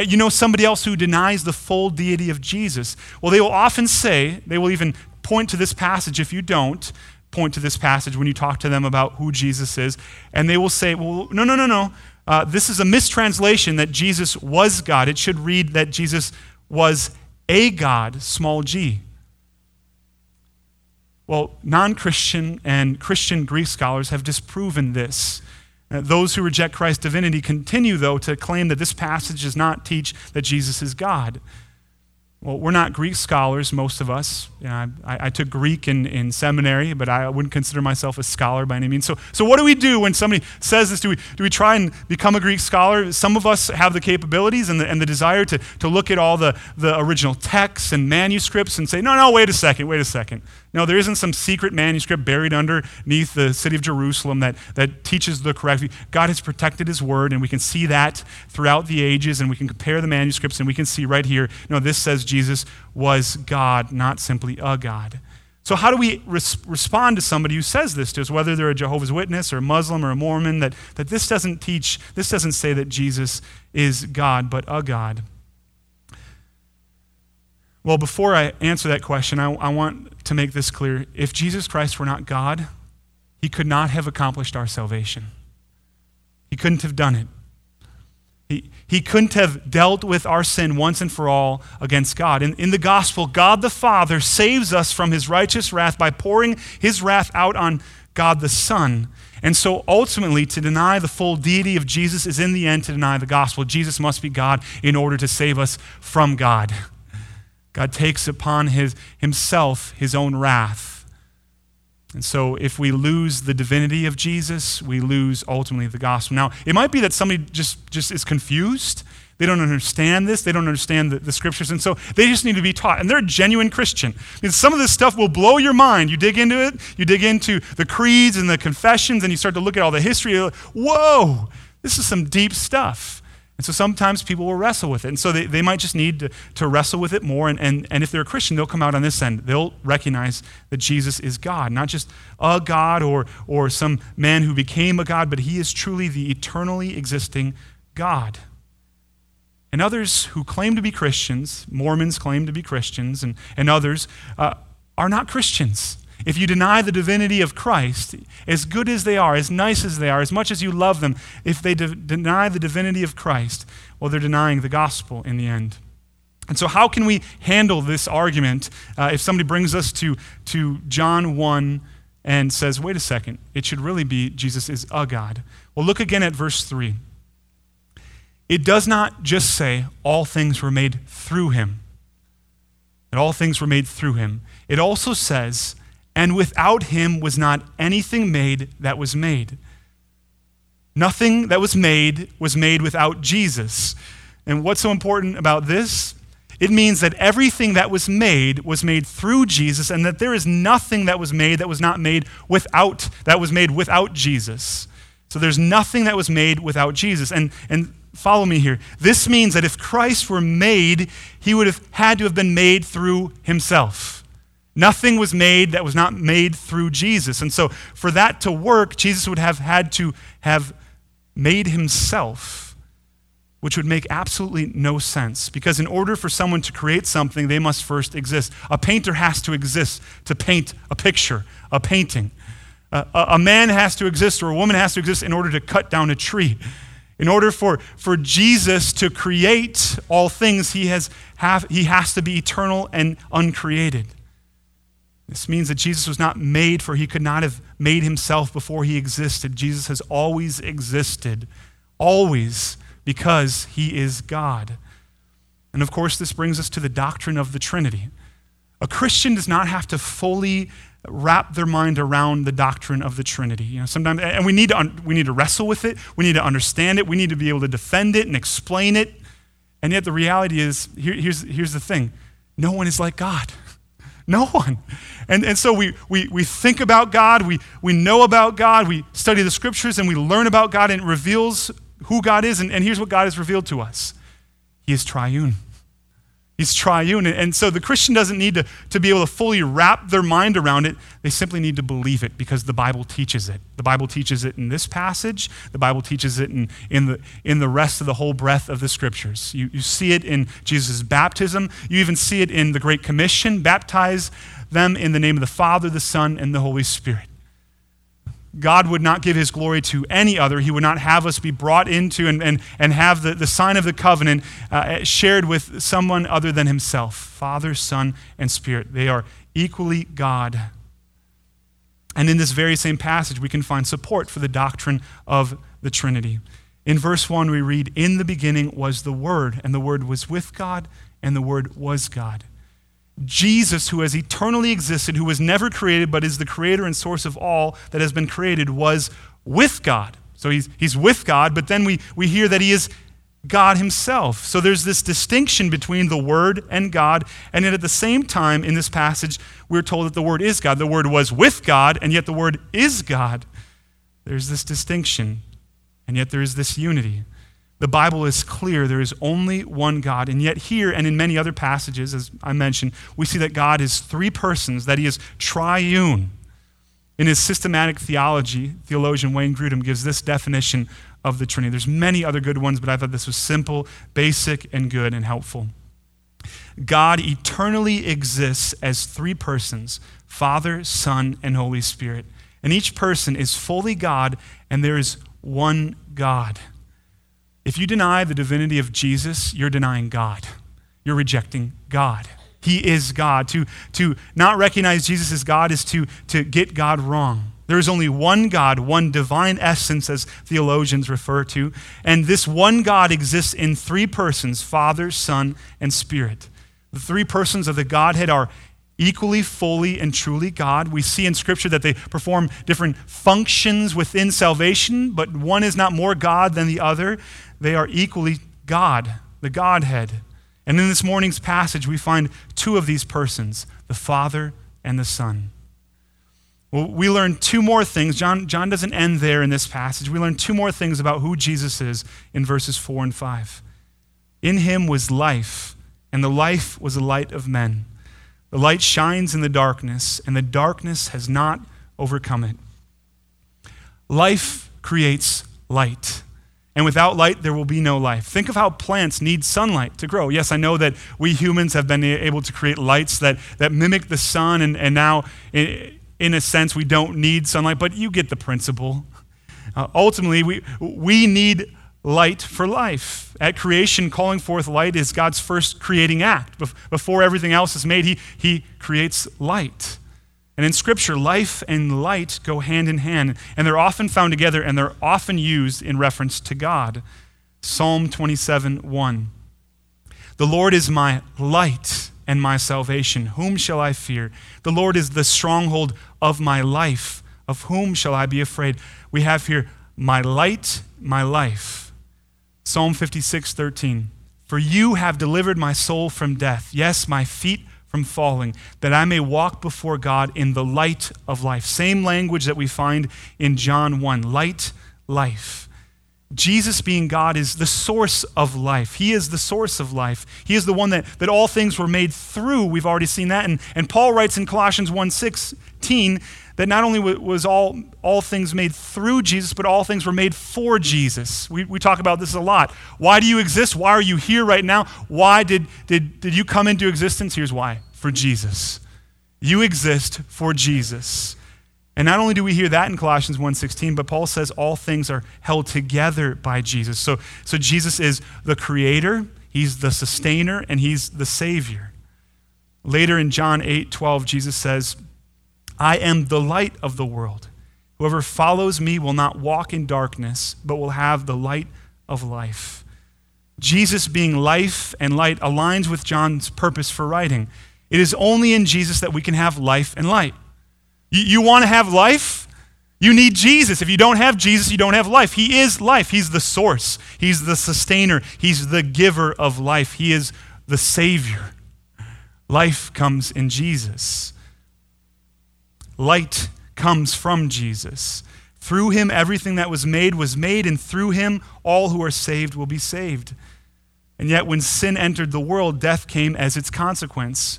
you know somebody else who denies the full deity of Jesus. Well, they will often say, they will even point to this passage if you don't point to this passage when you talk to them about who Jesus is, and they will say, well, no, no, no, no. Uh, this is a mistranslation that Jesus was God. It should read that Jesus was a God, small g. Well, non Christian and Christian Greek scholars have disproven this. Uh, those who reject Christ's divinity continue, though, to claim that this passage does not teach that Jesus is God. Well, we're not Greek scholars, most of us. You know, I, I, took Greek in, in seminary, but I wouldn't consider myself a scholar by any means. So, so what do we do when somebody says this? Do we, do we try and become a Greek scholar? Some of us have the capabilities and the, and the desire to, to look at all the, the original texts and manuscripts and say, no, no, wait a second, wait a second. No, there isn't some secret manuscript buried underneath the city of Jerusalem that, that teaches the correct. God has protected his word, and we can see that throughout the ages, and we can compare the manuscripts, and we can see right here, no, this says Jesus was God, not simply a God. So, how do we res- respond to somebody who says this to us, whether they're a Jehovah's Witness or a Muslim or a Mormon, that, that this doesn't teach, this doesn't say that Jesus is God, but a God? Well, before I answer that question, I, I want to make this clear. If Jesus Christ were not God, he could not have accomplished our salvation. He couldn't have done it. He, he couldn't have dealt with our sin once and for all against God. In, in the gospel, God the Father saves us from his righteous wrath by pouring his wrath out on God the Son. And so ultimately, to deny the full deity of Jesus is in the end to deny the gospel. Jesus must be God in order to save us from God. God takes upon his, himself his own wrath. And so, if we lose the divinity of Jesus, we lose ultimately the gospel. Now, it might be that somebody just, just is confused. They don't understand this. They don't understand the, the scriptures. And so they just need to be taught. And they're a genuine Christian. I mean, some of this stuff will blow your mind. You dig into it, you dig into the creeds and the confessions, and you start to look at all the history. Whoa, this is some deep stuff. And so sometimes people will wrestle with it. And so they, they might just need to, to wrestle with it more. And, and, and if they're a Christian, they'll come out on this end. They'll recognize that Jesus is God, not just a God or, or some man who became a God, but he is truly the eternally existing God. And others who claim to be Christians, Mormons claim to be Christians, and, and others, uh, are not Christians. If you deny the divinity of Christ, as good as they are, as nice as they are, as much as you love them, if they de- deny the divinity of Christ, well, they're denying the gospel in the end. And so, how can we handle this argument uh, if somebody brings us to, to John 1 and says, wait a second, it should really be Jesus is a God? Well, look again at verse 3. it does not just say all things were made through him, that all things were made through him. It also says, and without him was not anything made that was made. Nothing that was made was made without Jesus. And what's so important about this? It means that everything that was made was made through Jesus, and that there is nothing that was made that was not made without, that was made without Jesus. So there's nothing that was made without Jesus. And, and follow me here. This means that if Christ were made, he would have had to have been made through himself. Nothing was made that was not made through Jesus. And so for that to work, Jesus would have had to have made himself, which would make absolutely no sense. Because in order for someone to create something, they must first exist. A painter has to exist to paint a picture, a painting. Uh, a, man has to exist or a woman has to exist in order to cut down a tree. In order for, for Jesus to create all things, he has, have, he has to be eternal and uncreated. This means that Jesus was not made, for he could not have made himself before he existed. Jesus has always existed, always, because he is God. And of course, this brings us to the doctrine of the Trinity. A Christian does not have to fully wrap their mind around the doctrine of the Trinity. You know, sometimes, and we need to we need to wrestle with it. We need to understand it. We need to be able to defend it and explain it. And yet, the reality is, here, here's here's the thing: no one is like God. No one. And, and so we, we, we think about God, we, we know about God, we study the scriptures, and we learn about God, and it reveals who God is. And, and here's what God has revealed to us He is triune. He's triune. And so the Christian doesn't need to, to be able to fully wrap their mind around it. They simply need to believe it because the Bible teaches it. The Bible teaches it in this passage, the Bible teaches it in, in, the, in the rest of the whole breadth of the scriptures. You, you see it in Jesus' baptism, you even see it in the Great Commission baptize them in the name of the Father, the Son, and the Holy Spirit. God would not give his glory to any other. He would not have us be brought into and, and, and have the, the sign of the covenant uh, shared with someone other than himself Father, Son, and Spirit. They are equally God. And in this very same passage, we can find support for the doctrine of the Trinity. In verse 1, we read, In the beginning was the Word, and the Word was with God, and the Word was God. Jesus, who has eternally existed, who was never created, but is the creator and source of all that has been created, was with God. So he's, he's with God, but then we, we hear that he is God himself. So there's this distinction between the Word and God. And yet at the same time, in this passage, we're told that the Word is God. The Word was with God, and yet the Word is God. There's this distinction, and yet there is this unity. The Bible is clear. There is only one God. And yet, here and in many other passages, as I mentioned, we see that God is three persons, that he is triune. In his systematic theology, theologian Wayne Grudem gives this definition of the Trinity. There's many other good ones, but I thought this was simple, basic, and good and helpful. God eternally exists as three persons Father, Son, and Holy Spirit. And each person is fully God, and there is one God. If you deny the divinity of Jesus, you're denying God. You're rejecting God. He is God. To, to not recognize Jesus as God is to, to get God wrong. There is only one God, one divine essence, as theologians refer to. And this one God exists in three persons Father, Son, and Spirit. The three persons of the Godhead are equally, fully, and truly God. We see in Scripture that they perform different functions within salvation, but one is not more God than the other. They are equally God, the Godhead. And in this morning's passage, we find two of these persons the Father and the Son. Well, we learn two more things. John, John doesn't end there in this passage. We learn two more things about who Jesus is in verses 4 and 5. In him was life, and the life was the light of men. The light shines in the darkness, and the darkness has not overcome it. Life creates light. And without light, there will be no life. Think of how plants need sunlight to grow. Yes, I know that we humans have been able to create lights that, that mimic the sun, and, and now, in, in a sense, we don't need sunlight, but you get the principle. Uh, ultimately, we, we need light for life. At creation, calling forth light is God's first creating act. Before everything else is made, He, he creates light. And in Scripture, life and light go hand in hand, and they're often found together and they're often used in reference to God. Psalm 27 1. The Lord is my light and my salvation. Whom shall I fear? The Lord is the stronghold of my life. Of whom shall I be afraid? We have here, my light, my life. Psalm 56 13. For you have delivered my soul from death, yes, my feet from falling, that I may walk before God in the light of life. Same language that we find in John 1 light, life. Jesus, being God, is the source of life. He is the source of life. He is the one that, that all things were made through. We've already seen that. And, and Paul writes in Colossians 1.16 that not only was all, all things made through Jesus, but all things were made for Jesus. We, we talk about this a lot. Why do you exist? Why are you here right now? Why did, did, did you come into existence? Here's why for Jesus. You exist for Jesus. And not only do we hear that in Colossians 1:16, but Paul says all things are held together by Jesus. So, so Jesus is the creator, he's the sustainer, and he's the savior. Later in John 8:12, Jesus says, I am the light of the world. Whoever follows me will not walk in darkness, but will have the light of life. Jesus being life and light aligns with John's purpose for writing. It is only in Jesus that we can have life and light. You, you want to have life? You need Jesus. If you don't have Jesus, you don't have life. He is life. He's the source, He's the sustainer, He's the giver of life, He is the Savior. Life comes in Jesus. Light comes from Jesus. Through him, everything that was made was made, and through him, all who are saved will be saved. And yet, when sin entered the world, death came as its consequence.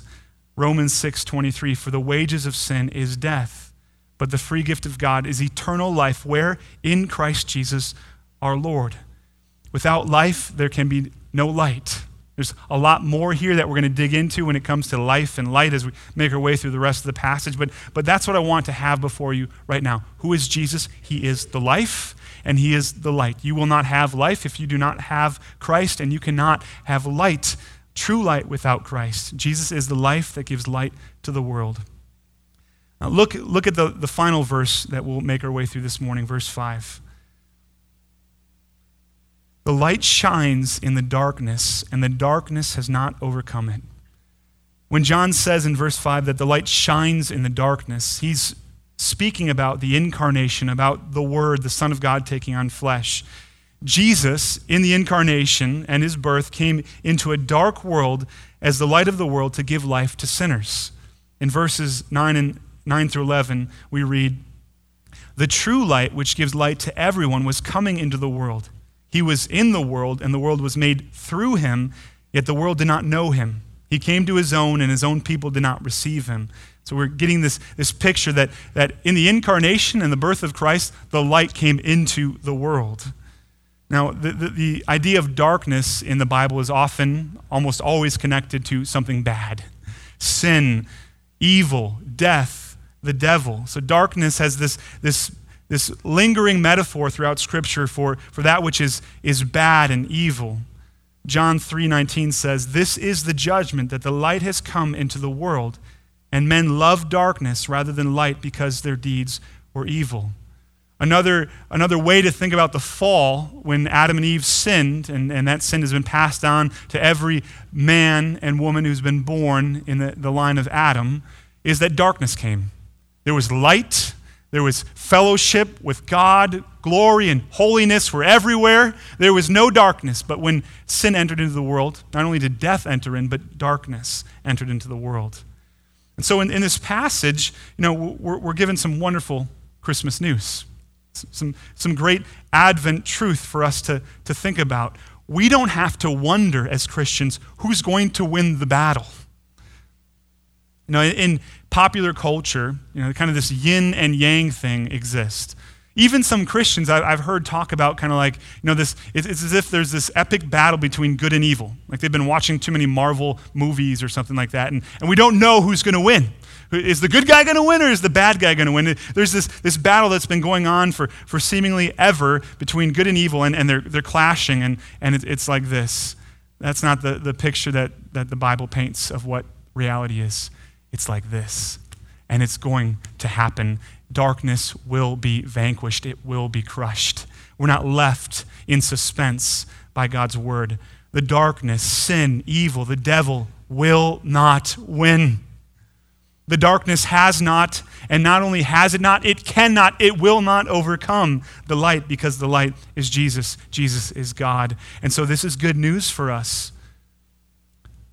Romans 6:23 For the wages of sin is death, but the free gift of God is eternal life where in Christ Jesus our Lord. Without life there can be no light. There's a lot more here that we're going to dig into when it comes to life and light as we make our way through the rest of the passage. But, but that's what I want to have before you right now. Who is Jesus? He is the life and He is the light. You will not have life if you do not have Christ, and you cannot have light true light without Christ. Jesus is the life that gives light to the world. Now look, look at the, the final verse that we'll make our way through this morning, verse 5. The light shines in the darkness, and the darkness has not overcome it. When John says in verse 5 that the light shines in the darkness, he's speaking about the incarnation, about the Word, the Son of God taking on flesh. Jesus, in the incarnation and his birth, came into a dark world as the light of the world to give life to sinners. In verses 9 and 9 through 11, we read, "The true light which gives light to everyone was coming into the world. He was in the world and the world was made through him, yet the world did not know him. He came to his own and his own people did not receive him." So we're getting this, this picture that, that in the incarnation and the birth of Christ, the light came into the world. Now, the, the, the, idea of darkness in the Bible is often, almost always connected to something bad sin, evil, death, the devil. So, darkness has this, this, this lingering metaphor throughout Scripture for, for that which is, is bad and evil. John 3:19 says, "This is the judgment that the light has come into the world, and men love darkness rather than light because their deeds were evil." Another, another way to think about the fall, when Adam and Eve sinned, and, and that sin has been passed on to every man and woman who's been born in the, the line of Adam, is that darkness came. There was light, there was fellowship with God, glory and holiness were everywhere. There was no darkness. But when sin entered into the world, not only did death enter in, but darkness entered into the world. And so in, in this passage, you know, we're, we're given some wonderful Christmas news some, some great Advent truth for us to, to think about. We don't have to wonder as Christians who's going to win the battle. You know, in popular culture, you know, kind of this yin and yang thing exists. Even some Christians I've heard talk about kind of like, you know, this, it's as if there's this epic battle between good and evil. Like they've been watching too many Marvel movies or something like that, and, and we don't know who's going to win. Is the good guy going to win or is the bad guy going to win? There's this, this battle that's been going on for, for seemingly ever between good and evil, and, and they're, they're clashing, and, and it, it's like this. That's not the, the picture that, that the Bible paints of what reality is. It's like this. And it's going to happen. Darkness will be vanquished, it will be crushed. We're not left in suspense, by God's word. The darkness, sin, evil, the devil will not win. The darkness has not, and not only has it not, it cannot, it will not overcome the light because the light is Jesus. Jesus is God. And so this is good news for us.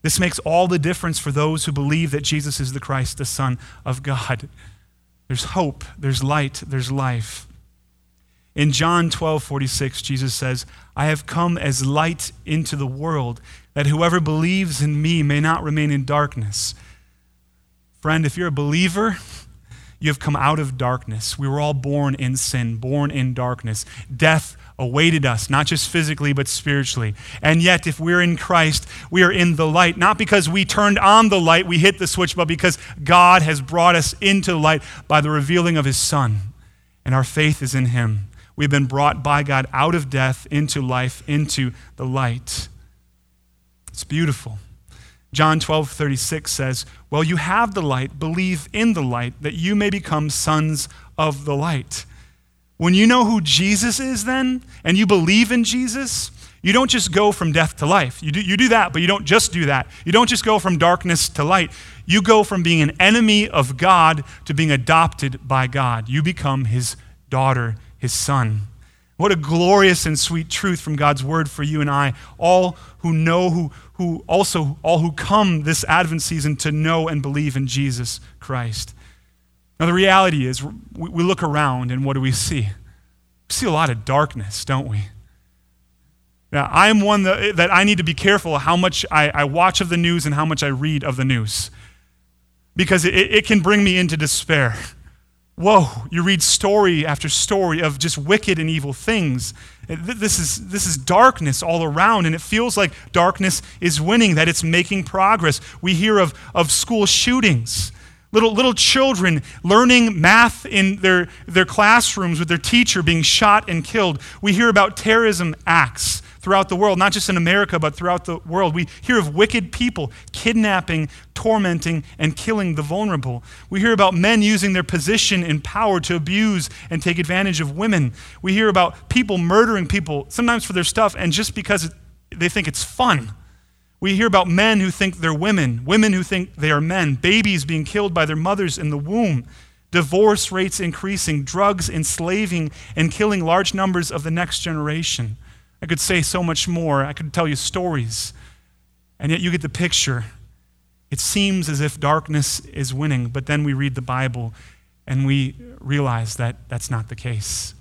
This makes all the difference for those who believe that Jesus is the Christ, the Son of God. There's hope, there's light, there's life. In John 12, 46, Jesus says, I have come as light into the world, that whoever believes in me may not remain in darkness. Friend, if you're a believer, you have come out of darkness. We were all born in sin, born in darkness. Death awaited us, not just physically, but spiritually. And yet, if we're in Christ, we are in the light, not because we turned on the light, we hit the switch, but because God has brought us into the light by the revealing of His Son. And our faith is in Him. We've been brought by God out of death into life, into the light. It's beautiful. John 12, 36 says, Well, you have the light, believe in the light, that you may become sons of the light. When you know who Jesus is, then, and you believe in Jesus, you don't just go from death to life. You do, you do that, but you don't just do that. You don't just go from darkness to light. You go from being an enemy of God to being adopted by God. You become his daughter, his son. What a glorious and sweet truth from God's word for you and I, all who know, who, who also, all who come this Advent season to know and believe in Jesus Christ. Now, the reality is, we, look around and what do we see? We see a lot of darkness, don't we? Now, I'm one that, that I need to be careful how much I, I watch of the news and how much I read of the news because it, it can bring me into despair. Whoa, you read story after story of just wicked and evil things. This is, this is darkness all around, and it feels like darkness is winning, that it's making progress. We hear of, of school shootings, little, little children learning math in their, their classrooms with their teacher being shot and killed. We hear about terrorism acts throughout the world, not just in America, but throughout the world. We hear of wicked people kidnapping, tormenting, and killing the vulnerable. We hear about men using their position and power to abuse and take advantage of women. We hear about people murdering people, sometimes for their stuff, and just because they think it's fun. We hear about men who think they're women, women who think they are men, babies being killed by their mothers in the womb, divorce rates increasing, drugs enslaving and killing large numbers of the next generation. I could say so much more. I could tell you stories. And yet you get the picture. It seems as if darkness is winning, but then we read the Bible and we realize that that's not the case.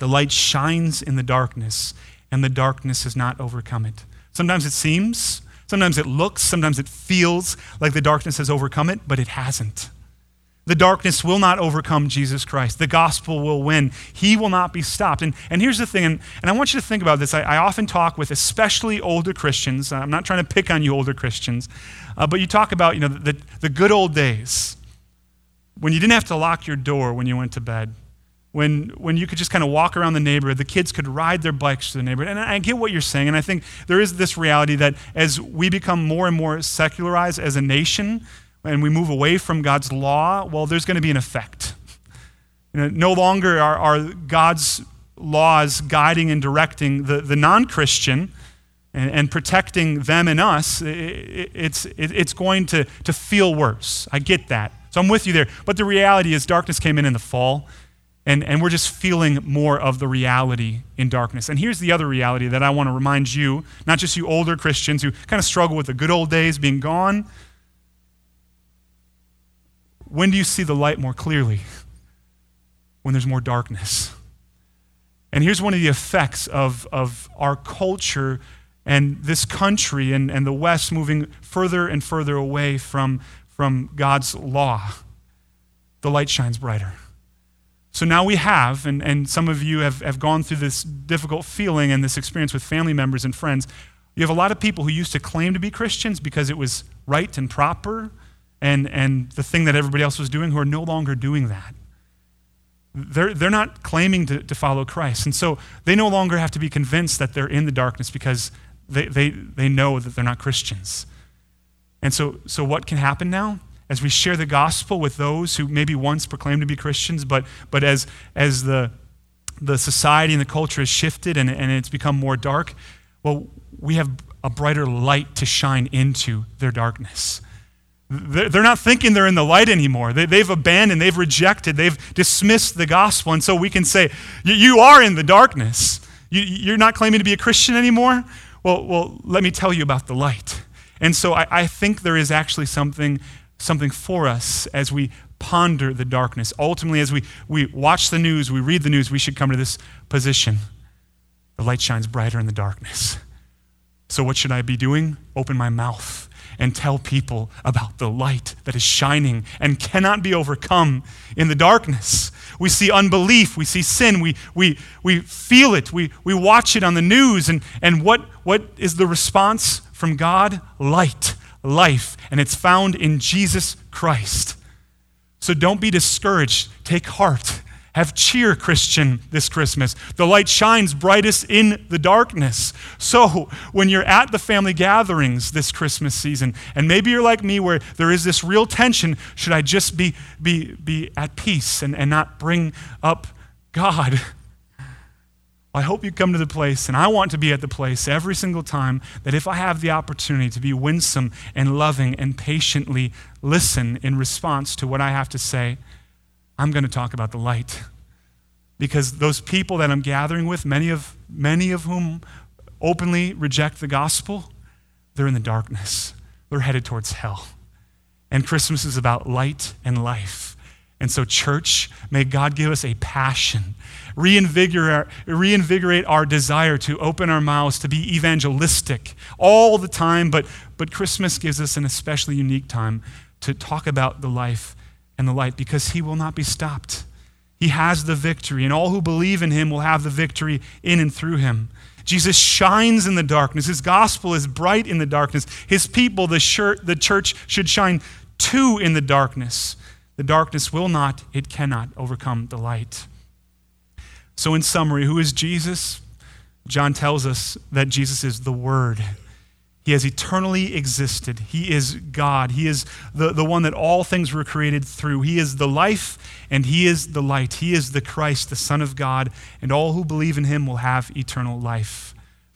The light shines in the darkness, and the darkness has not overcome it. Sometimes it seems, sometimes it looks, sometimes it feels like the darkness has overcome it, but it hasn't. The darkness will not overcome Jesus Christ. The gospel will win. He will not be stopped. And, and here's the thing, and, and I want you to think about this. I, I often talk with especially older Christians. I'm not trying to pick on you older Christians, uh, but you talk about you know, the, the good old days when you didn't have to lock your door when you went to bed, when, when you could just kind of walk around the neighborhood, the kids could ride their bikes to the neighborhood. And I get what you're saying, and I think there is this reality that as we become more and more secularized as a nation, and we move away from God's law, well, there's going to be an effect. You know, no longer are, are, God's laws guiding and directing the, the non Christian and, and, protecting them and us. It, it's, it, it's going to, to feel worse. I get that. So I'm with you there. But the reality is, darkness came in in the fall, and, and we're just feeling more of the reality in darkness. And here's the other reality that I want to remind you, not just you older Christians who kind of struggle with the good old days being gone when do you see the light more clearly? When there's more darkness. And here's one of the effects of, of our culture and this country and, and the West moving further and further away from, from God's law. The light shines brighter. So now we have, and, and some of you have, have gone through this difficult feeling and this experience with family members and friends. You have a lot of people who used to claim to be Christians because it was right and proper and, and the thing that everybody else was doing who are no longer doing that. They're, they're not claiming to, to follow Christ. And so they no longer have to be convinced that they're in the darkness because they, they, they know that they're not Christians. And so, so what can happen now? As we share the gospel with those who maybe once proclaimed to be Christians, but, but as, as the, the society and the culture has shifted and, and it's become more dark, Well, we have a brighter light to shine into their darkness. They're not thinking they're in the light anymore. They've abandoned, they've rejected, they've dismissed the gospel. And so we can say, You are in the darkness. You're not claiming to be a Christian anymore? Well, well let me tell you about the light. And so I, I think there is actually something, something for us as we ponder the darkness. Ultimately, as we, we watch the news, we read the news, we should come to this position. The light shines brighter in the darkness. So, what should I be doing? Open my mouth and tell people about the light that is shining and cannot be overcome in the darkness. We see unbelief, we see sin, we, we, we feel it, we, we watch it on the news. And, and what, what is the response from God? Light, life. And it's found in Jesus Christ. So don't be discouraged. Take heart. Have cheer, Christian, this Christmas. The light shines brightest in the darkness. So, when you're at the family gatherings this Christmas season, and maybe you're like me where there is this real tension should I just be, be, be at peace and, and not bring up God? <laughs> I hope you come to the place, and I want to be at the place every single time that if I have the opportunity to be winsome and loving and patiently listen in response to what I have to say, I'm going to talk about the light. Because those people that I'm gathering with, many of, many of whom openly reject the gospel, they're in the darkness. They're headed towards hell. And Christmas is about light and life. And so, church, may God give us a passion reinvigorate, reinvigorate our desire to open our mouths, to be evangelistic all the time. But, but Christmas gives us an especially unique time to talk about the life and the light because he will not be stopped. He has the victory, and all who believe in him will have the victory in and through him. Jesus shines in the darkness. His gospel is bright in the darkness. His people, the, the church, should shine too in the darkness. The darkness will not, it cannot overcome the light. So, in summary, who is Jesus? John tells us that Jesus is the Word. He has eternally existed. He is God. He is the, the one that all things were created through. He is the life and He is the light. He is the Christ, the Son of God, and all who believe in Him will have eternal life.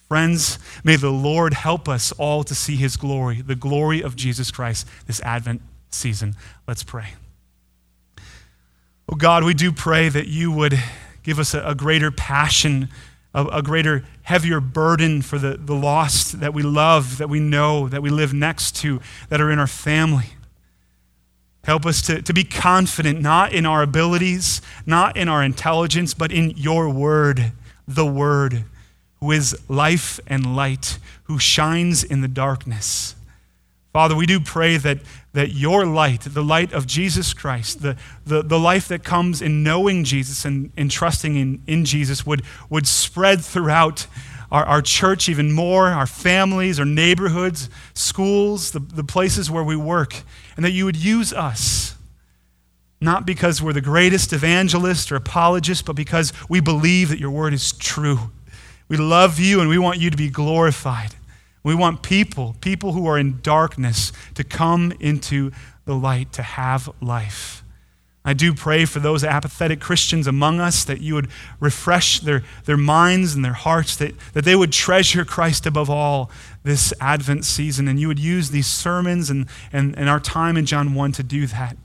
Friends, may the Lord help us all to see His glory, the glory of Jesus Christ, this Advent season. Let's pray. Oh God, we do pray that you would give us a, a greater passion, a, a, greater, heavier burden for the, the lost that we love, that we know, that we live next to, that are in our family. Help us to, to be confident, not in our abilities, not in our intelligence, but in your word, the word, who is life and light, who shines in the darkness. Father, we do pray that, that your light, the light of Jesus Christ, the, the, the life that comes in knowing Jesus and, and trusting in, in Jesus, would, would spread throughout our, our church even more, our families, our neighborhoods, schools, the, the places where we work, and that you would use us, not because we're the greatest evangelist or apologist, but because we believe that your word is true. We love you and we want you to be glorified. We want people, people who are in darkness, to come into the light, to have life. I do pray for those apathetic Christians among us that you would refresh their, their minds and their hearts, that, that they would treasure Christ above all this Advent season, and you would use these sermons and, and, and our time in John 1 to do that.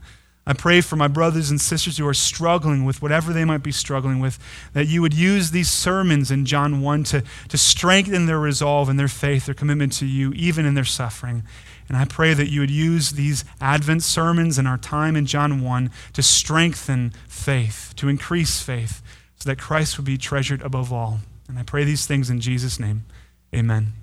I pray for my brothers and sisters who are struggling with whatever they might be struggling with, that you would use these sermons in John 1 to, to strengthen their resolve and their faith, their commitment to you, even in their suffering. And I pray that you would use these Advent sermons and our time in John 1 to strengthen faith, to increase faith, so that Christ would be treasured above all. And I pray these things in Jesus' name. Amen.